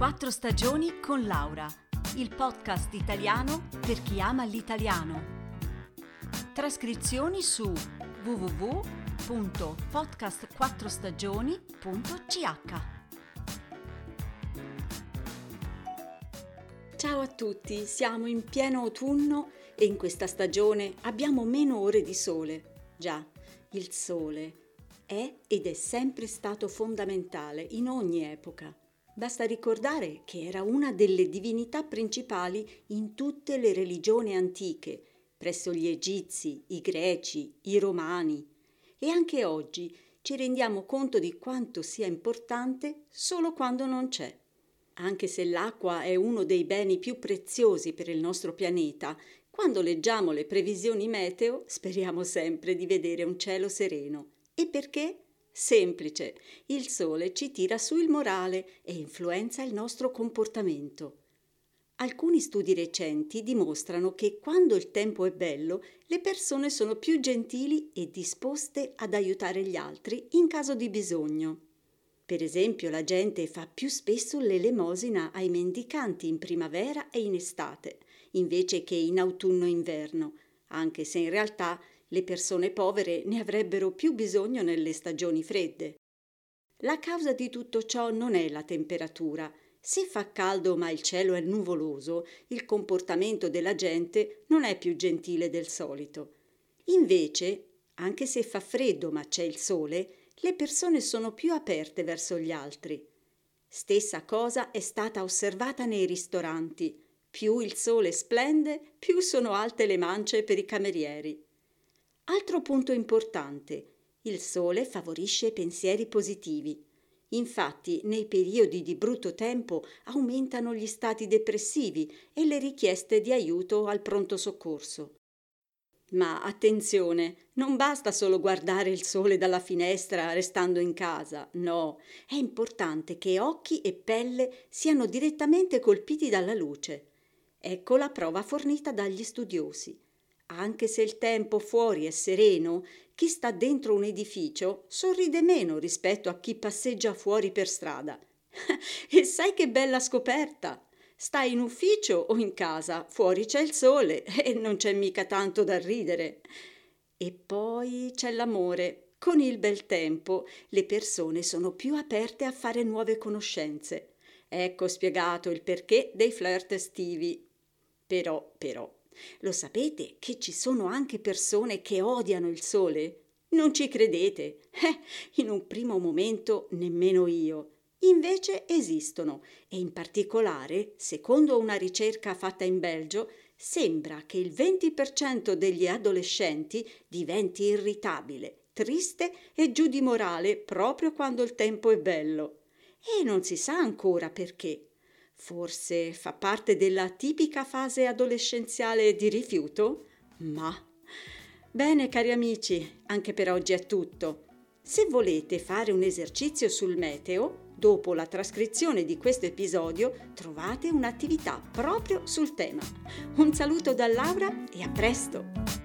Quattro stagioni con Laura, il podcast italiano per chi ama l'italiano. Trascrizioni su www.podcastquattrostagioni.ch Ciao a tutti, siamo in pieno autunno e in questa stagione abbiamo meno ore di sole. Già, il sole è ed è sempre stato fondamentale in ogni epoca. Basta ricordare che era una delle divinità principali in tutte le religioni antiche, presso gli egizi, i greci, i romani. E anche oggi ci rendiamo conto di quanto sia importante solo quando non c'è. Anche se l'acqua è uno dei beni più preziosi per il nostro pianeta, quando leggiamo le previsioni meteo speriamo sempre di vedere un cielo sereno. E perché? Semplice, il sole ci tira su il morale e influenza il nostro comportamento. Alcuni studi recenti dimostrano che quando il tempo è bello, le persone sono più gentili e disposte ad aiutare gli altri in caso di bisogno. Per esempio, la gente fa più spesso l'elemosina ai mendicanti in primavera e in estate, invece che in autunno e inverno, anche se in realtà le persone povere ne avrebbero più bisogno nelle stagioni fredde. La causa di tutto ciò non è la temperatura. Se fa caldo ma il cielo è nuvoloso, il comportamento della gente non è più gentile del solito. Invece, anche se fa freddo ma c'è il sole, le persone sono più aperte verso gli altri. Stessa cosa è stata osservata nei ristoranti. Più il sole splende, più sono alte le mance per i camerieri. Altro punto importante. Il sole favorisce pensieri positivi. Infatti, nei periodi di brutto tempo aumentano gli stati depressivi e le richieste di aiuto al pronto soccorso. Ma attenzione, non basta solo guardare il sole dalla finestra restando in casa, no, è importante che occhi e pelle siano direttamente colpiti dalla luce. Ecco la prova fornita dagli studiosi. Anche se il tempo fuori è sereno, chi sta dentro un edificio sorride meno rispetto a chi passeggia fuori per strada. e sai che bella scoperta! Stai in ufficio o in casa, fuori c'è il sole e non c'è mica tanto da ridere. E poi c'è l'amore. Con il bel tempo le persone sono più aperte a fare nuove conoscenze. Ecco spiegato il perché dei flirt estivi. Però, però, lo sapete che ci sono anche persone che odiano il sole? Non ci credete? Eh, in un primo momento nemmeno io. Invece esistono e in particolare, secondo una ricerca fatta in Belgio, sembra che il 20% degli adolescenti diventi irritabile, triste e giù di morale proprio quando il tempo è bello. E non si sa ancora perché. Forse fa parte della tipica fase adolescenziale di rifiuto? Ma. Bene, cari amici, anche per oggi è tutto. Se volete fare un esercizio sul meteo, dopo la trascrizione di questo episodio trovate un'attività proprio sul tema. Un saluto da Laura e a presto!